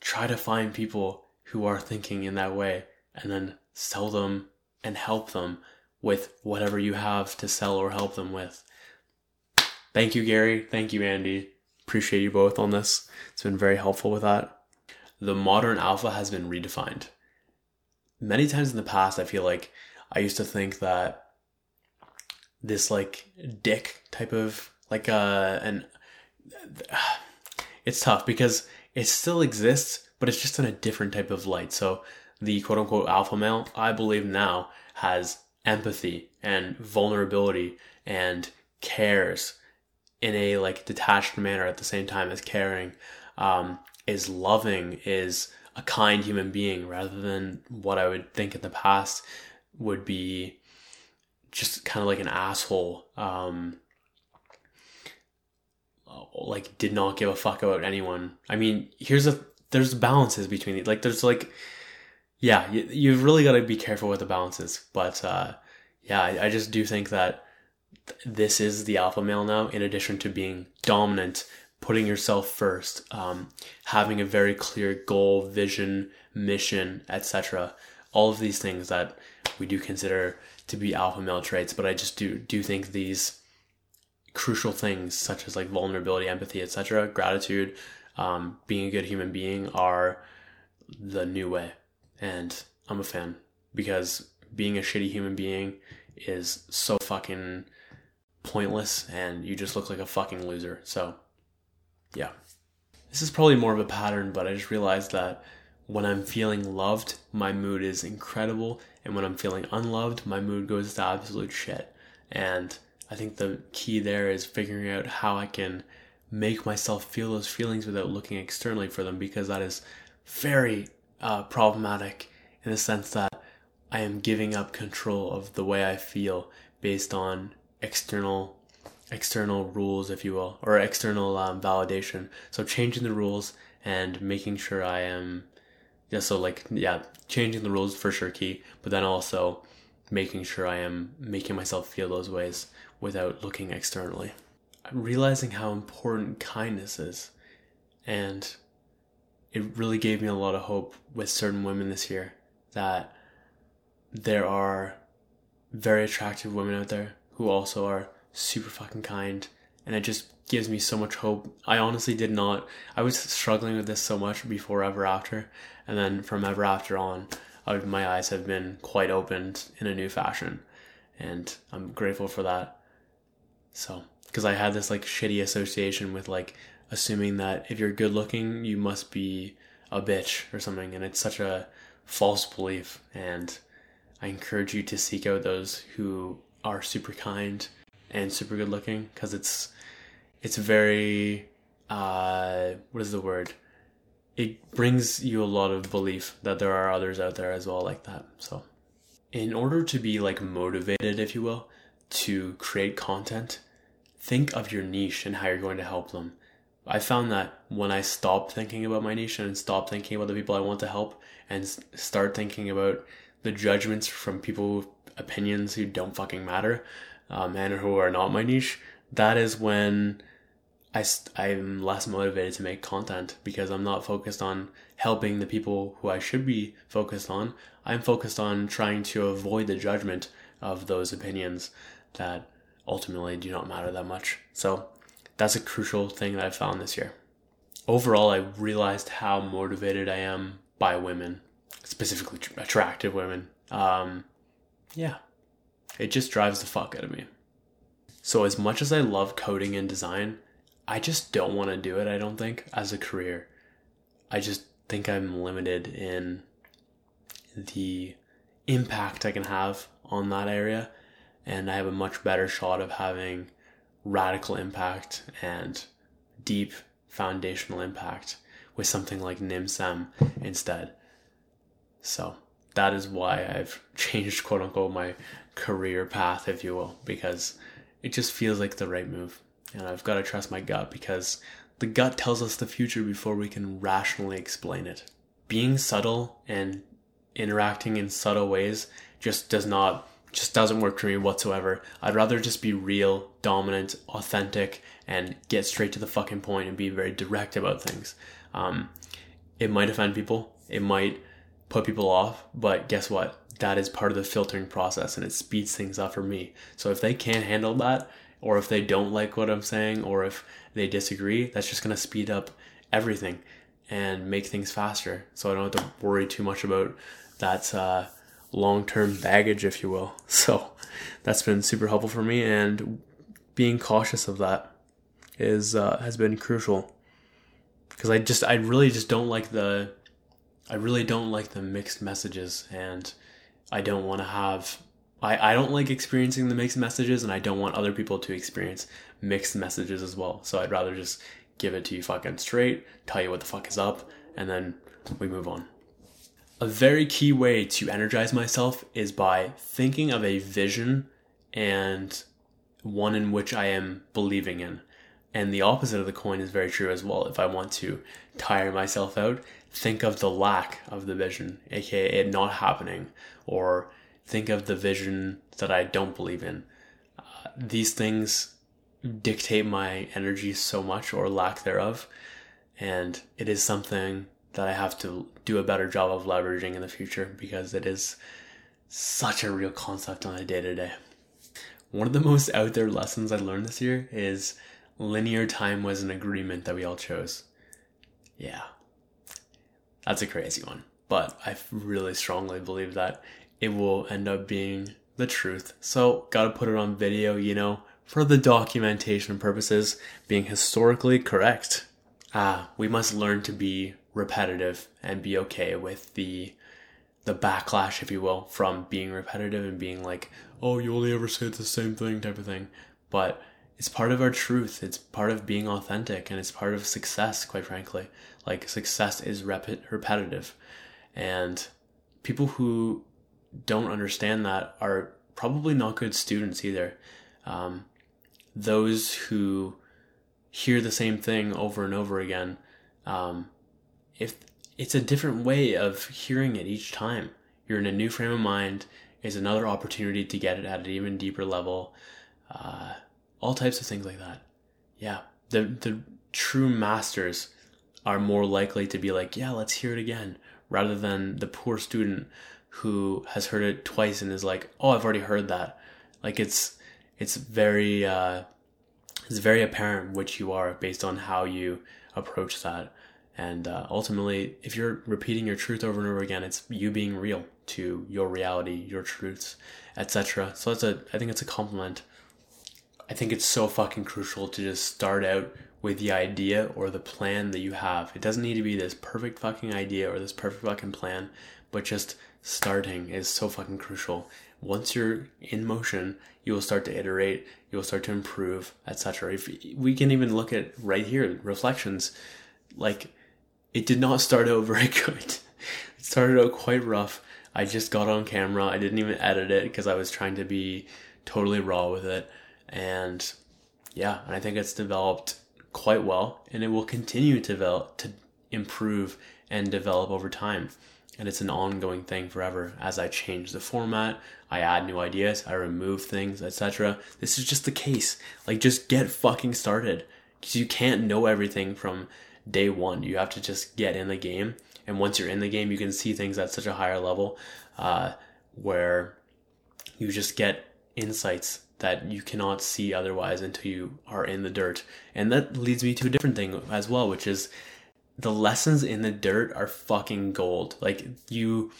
try to find people who are thinking in that way and then sell them and help them with whatever you have to sell or help them with. Thank you, Gary. Thank you, Andy appreciate you both on this. It's been very helpful with that. The modern alpha has been redefined. Many times in the past, I feel like I used to think that this like dick type of like uh and it's tough because it still exists, but it's just in a different type of light. So the quote unquote alpha male, I believe now has empathy and vulnerability and cares in a like detached manner at the same time as caring um, is loving is a kind human being rather than what i would think in the past would be just kind of like an asshole um, like did not give a fuck about anyone. I mean here's a there's balances between it like there's like yeah you, you've really got to be careful with the balances but uh yeah I, I just do think that this is the alpha male now, in addition to being dominant, putting yourself first, um, having a very clear goal, vision, mission, etc. All of these things that we do consider to be alpha male traits, but I just do do think these crucial things such as like vulnerability, empathy, etc., gratitude, um, being a good human being are the new way, and I'm a fan because being a shitty human being is so fucking pointless and you just look like a fucking loser. So, yeah. This is probably more of a pattern, but I just realized that when I'm feeling loved, my mood is incredible, and when I'm feeling unloved, my mood goes to absolute shit. And I think the key there is figuring out how I can make myself feel those feelings without looking externally for them because that is very uh, problematic in the sense that I am giving up control of the way I feel based on external external rules, if you will, or external um, validation. So changing the rules and making sure I am, yeah. So like yeah, changing the rules for sure key, but then also making sure I am making myself feel those ways without looking externally. I'm realizing how important kindness is, and it really gave me a lot of hope with certain women this year that there are very attractive women out there who also are super fucking kind and it just gives me so much hope. I honestly did not I was struggling with this so much before ever after and then from ever after on I, my eyes have been quite opened in a new fashion and I'm grateful for that. So, because I had this like shitty association with like assuming that if you're good looking, you must be a bitch or something and it's such a false belief and I encourage you to seek out those who are super kind and super good looking because it's it's very uh, what is the word? It brings you a lot of belief that there are others out there as well like that. So, in order to be like motivated, if you will, to create content, think of your niche and how you're going to help them. I found that when I stop thinking about my niche and stop thinking about the people I want to help and start thinking about the judgments from people opinions who don't fucking matter um, and who are not my niche, that is when I st- I'm less motivated to make content because I'm not focused on helping the people who I should be focused on. I'm focused on trying to avoid the judgment of those opinions that ultimately do not matter that much. So that's a crucial thing that I found this year. Overall, I realized how motivated I am by women, specifically attractive women. Um, yeah, it just drives the fuck out of me. So, as much as I love coding and design, I just don't want to do it, I don't think, as a career. I just think I'm limited in the impact I can have on that area. And I have a much better shot of having radical impact and deep foundational impact with something like NimSem instead. So that is why I've changed quote unquote my career path, if you will, because it just feels like the right move. And I've got to trust my gut because the gut tells us the future before we can rationally explain it. Being subtle and interacting in subtle ways just does not just doesn't work for me whatsoever. I'd rather just be real, dominant, authentic, and get straight to the fucking point and be very direct about things. Um, it might offend people, it might put people off, but guess what? That is part of the filtering process and it speeds things up for me. So if they can't handle that, or if they don't like what I'm saying, or if they disagree, that's just going to speed up everything and make things faster. So I don't have to worry too much about that. Uh, long term baggage, if you will. So that's been super helpful for me, and being cautious of that is uh, has been crucial because I just I really just don't like the I really don't like the mixed messages, and I don't want to have. I, I don't like experiencing the mixed messages, and I don't want other people to experience mixed messages as well. So I'd rather just give it to you fucking straight, tell you what the fuck is up, and then we move on. A very key way to energize myself is by thinking of a vision and one in which I am believing in. And the opposite of the coin is very true as well. If I want to tire myself out, think of the lack of the vision, aka it not happening, or think of the vision that I don't believe in. Uh, these things dictate my energy so much or lack thereof. And it is something that I have to do a better job of leveraging in the future because it is such a real concept on a day to day. One of the most out there lessons I learned this year is linear time was an agreement that we all chose. Yeah, that's a crazy one, but I really strongly believe that it will end up being the truth. So, gotta put it on video, you know, for the documentation purposes, being historically correct. Ah, we must learn to be repetitive and be okay with the the backlash, if you will, from being repetitive and being like, oh, you only ever say the same thing type of thing. But it's part of our truth. It's part of being authentic and it's part of success, quite frankly. Like, success is rep- repetitive. And people who don't understand that are probably not good students either. Um, those who hear the same thing over and over again, um, if it's a different way of hearing it each time, you're in a new frame of mind. Is another opportunity to get it at an even deeper level. Uh, all types of things like that. Yeah, the the true masters are more likely to be like, yeah, let's hear it again, rather than the poor student who has heard it twice and is like, oh, I've already heard that. Like it's it's very uh, it's very apparent which you are based on how you approach that. And uh, ultimately, if you're repeating your truth over and over again, it's you being real to your reality, your truths, etc. So that's a I think it's a compliment. I think it's so fucking crucial to just start out with the idea or the plan that you have. It doesn't need to be this perfect fucking idea or this perfect fucking plan, but just starting is so fucking crucial. Once you're in motion, you will start to iterate, you will start to improve, etc. If we can even look at right here, reflections, like it did not start out very good. It started out quite rough. I just got on camera. I didn't even edit it because I was trying to be totally raw with it. And yeah, and I think it's developed quite well and it will continue to develop to improve and develop over time. And it's an ongoing thing forever. As i change the format i add new ideas i remove things etc this is just the case. Like just get fucking started. Because you can't know everything from day one. You have to just get in the game. And once you're in the game you can see things at such a higher level uh, where you just get insights that you cannot see otherwise until you are in the dirt. And that leads me to a different thing as well, which is the lessons in the dirt are fucking gold. Like you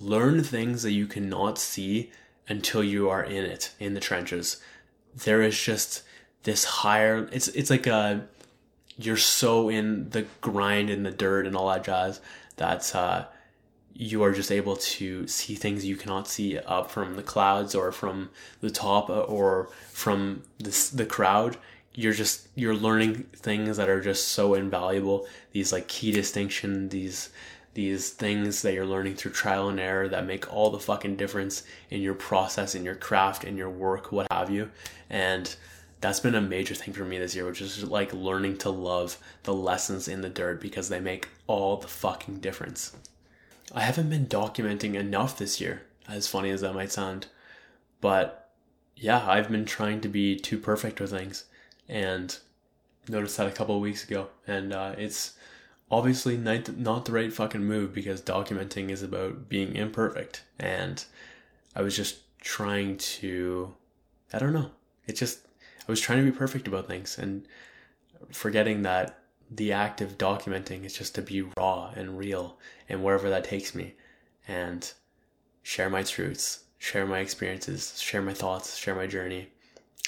learn things that you cannot see until you are in it, in the trenches. There is just this higher it's it's like a you're so in the grind in the dirt and all that jazz that uh you are just able to see things you cannot see up from the clouds or from the top or from the, the crowd. You're just you're learning things that are just so invaluable. These like key distinction these these things that you're learning through trial and error that make all the fucking difference in your process in your craft in your work what have you. And that's been a major thing for me this year which is like learning to love the lessons in the dirt because they make all the fucking difference I haven't been documenting enough this year, as funny as that might sound. But yeah, I've been trying to be too perfect with things and noticed that a couple of weeks ago. And uh, it's obviously not, the right fucking move because documenting is about being imperfect. And I was just trying to, I don't know, it just, I was trying to be perfect about things and forgetting that the act of documenting is just to be raw and real and wherever that takes me and share my truths, share my experiences, share my thoughts, share my journey,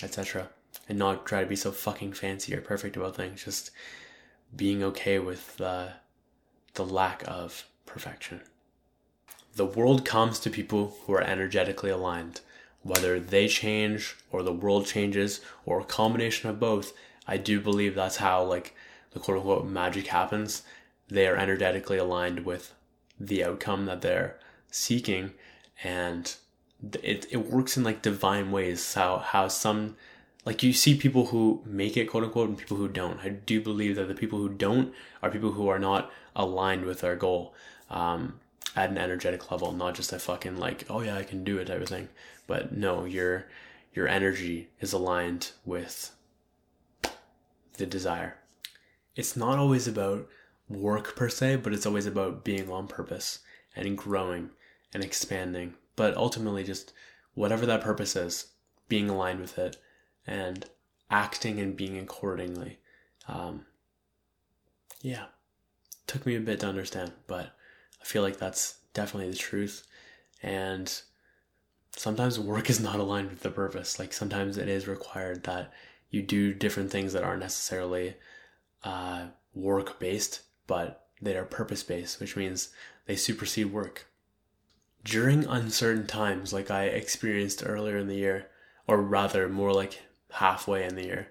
etc. And not try to be so fucking fancy or perfect about things, just being okay with the, the lack of perfection. The world comes to people who are energetically aligned. Whether they change or the world changes or a combination of both, I do believe that's how like the quote unquote magic happens, they are energetically aligned with the outcome that they're seeking and it, it works in like divine ways. How how some like you see people who make it quote unquote and people who don't. I do believe that the people who don't are people who are not aligned with their goal um, at an energetic level not just a fucking like oh yeah i can do it type of thing. But no your your energy is aligned with the desire it's not always about work per se, but it's always about being on purpose and growing and expanding. But ultimately, just whatever that purpose is, being aligned with it and acting and being accordingly. Um, yeah, took me a bit to understand, but I feel like that's definitely the truth. And sometimes work is not aligned with the purpose. Like sometimes it is required that you do different things that aren't necessarily uh, work based, but they are purpose based, which means they supersede work. During uncertain times, like I experienced earlier in the year, or rather more like halfway in the year,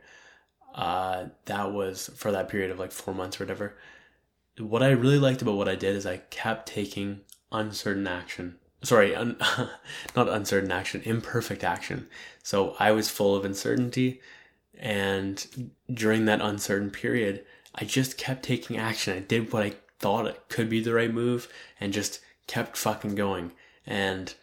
uh, that was for that period of like four months or whatever. What I really liked about what I did is I kept taking uncertain action. Sorry, un- not uncertain action, imperfect action. So I was full of uncertainty And during that uncertain period, I just kept taking action. I did what I thought it could be the right move and just kept fucking going. And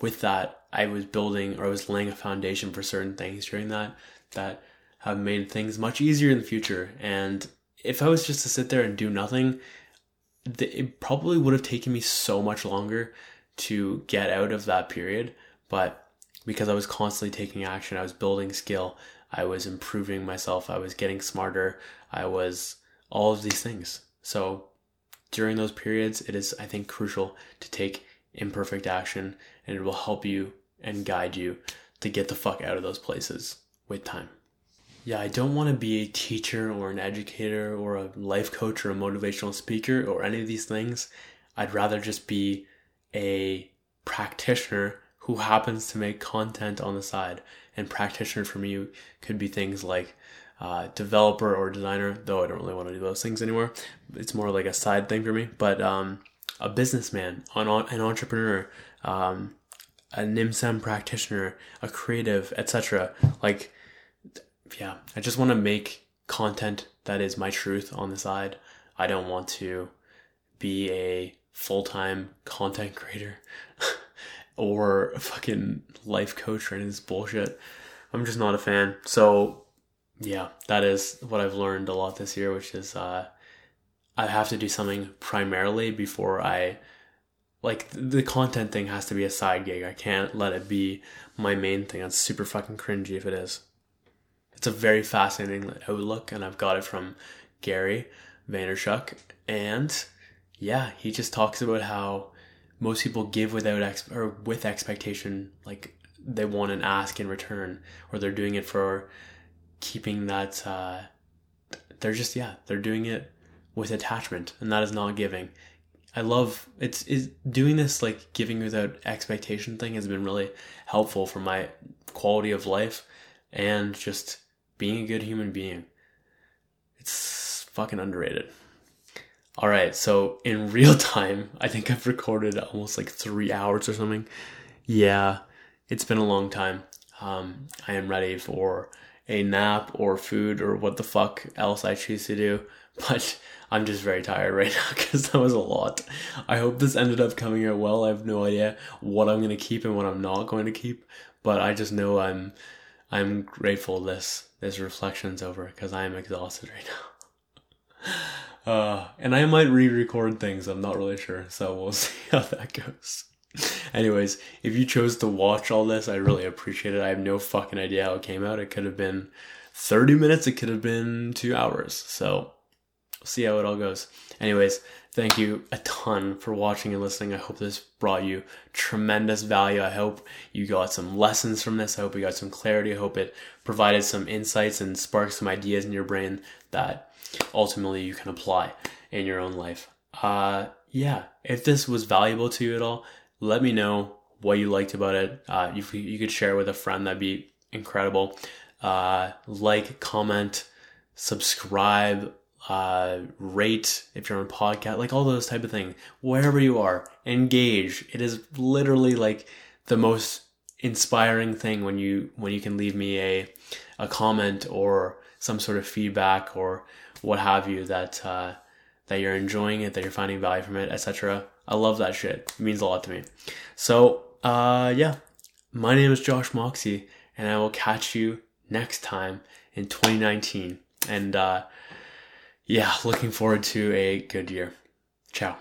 with that, I was building or I was laying a foundation for certain things during that that have made things much easier in the future. And if I was just to sit there and do nothing, it probably would have taken me so much longer to get out of that period. But because I was constantly taking action, I was building skill, I was improving myself, I was getting smarter, I was all of these things. So during those periods, it is, I think, crucial to take imperfect action and it will help you and guide you to get the fuck out of those places with time. Yeah, I don't want to be a teacher or an educator or a life coach or a motivational speaker or any of these things. I'd rather just be a practitioner who happens to make content on the side. And practitioner for me could be things like uh, developer or designer, though I don't really want to do those things anymore. It's more like a side thing for me. But um, a businessman, an, an entrepreneur, um, a NIMSAM practitioner, a creative, etc. Like, yeah, I just want to make content that is my truth on the side. I don't want to be a full time content creator or a fucking life coach or any of this bullshit. I'm just not a fan. So, yeah, that is what I've learned a lot this year, which is uh, I have to do something primarily before I like the content thing has to be a side gig. I can't let it be my main thing. That's super fucking cringy if it is. It's a very fascinating outlook, and I've got it from Gary Vaynerchuk. And yeah, he just talks about how most people give without ex- or with expectation, like they want an ask in return, or they're doing it for keeping that. Uh, they're just yeah, they're doing it with attachment, and that is not giving. I love it's is doing this like giving without expectation thing has been really helpful for my quality of life and just being a good human being. It's fucking underrated. All right, so in real time, I think I've recorded almost like three hours or something. Yeah, it's been a long time. Um, I am ready for a nap or food or what the fuck else I choose to do, but I'm just very tired right now because that was a lot. I hope this ended up coming out well. I have no idea what I'm going to keep and what I'm not going to keep, but I just know I'm I'm grateful this this reflection's over because I am exhausted right now. Uh, and I might re-record things. I'm not really sure, so we'll see how that goes. Anyways, if you chose to watch all this, I really appreciate it. I have no fucking idea how it came out. It could have been 30 minutes, it could have been two hours. So see how it all goes. Anyways, thank you a ton for watching and listening. I hope this brought you tremendous value. I hope you got some lessons from this. I hope you got some clarity. I hope it provided some insights and sparked some ideas in your brain that ultimately you can apply in your own life. Uh, yeah, if this was valuable to you at all, let me know what you liked about it. Uh, if you could share with a friend, that'd be incredible. Uh, like, comment, subscribe, uh, rate if you're on podcast, like all those type of things. Wherever you are, engage. It is literally like the most inspiring thing when you when you can leave me a a comment or some sort of feedback or what have you that uh, that you're enjoying it, that you're finding value from it, etc. I love that shit. It means a lot to me. So uh, yeah, my name is Josh Moxie, and I will catch you next time in 2019. And uh, yeah, looking forward to a good year. Ciao.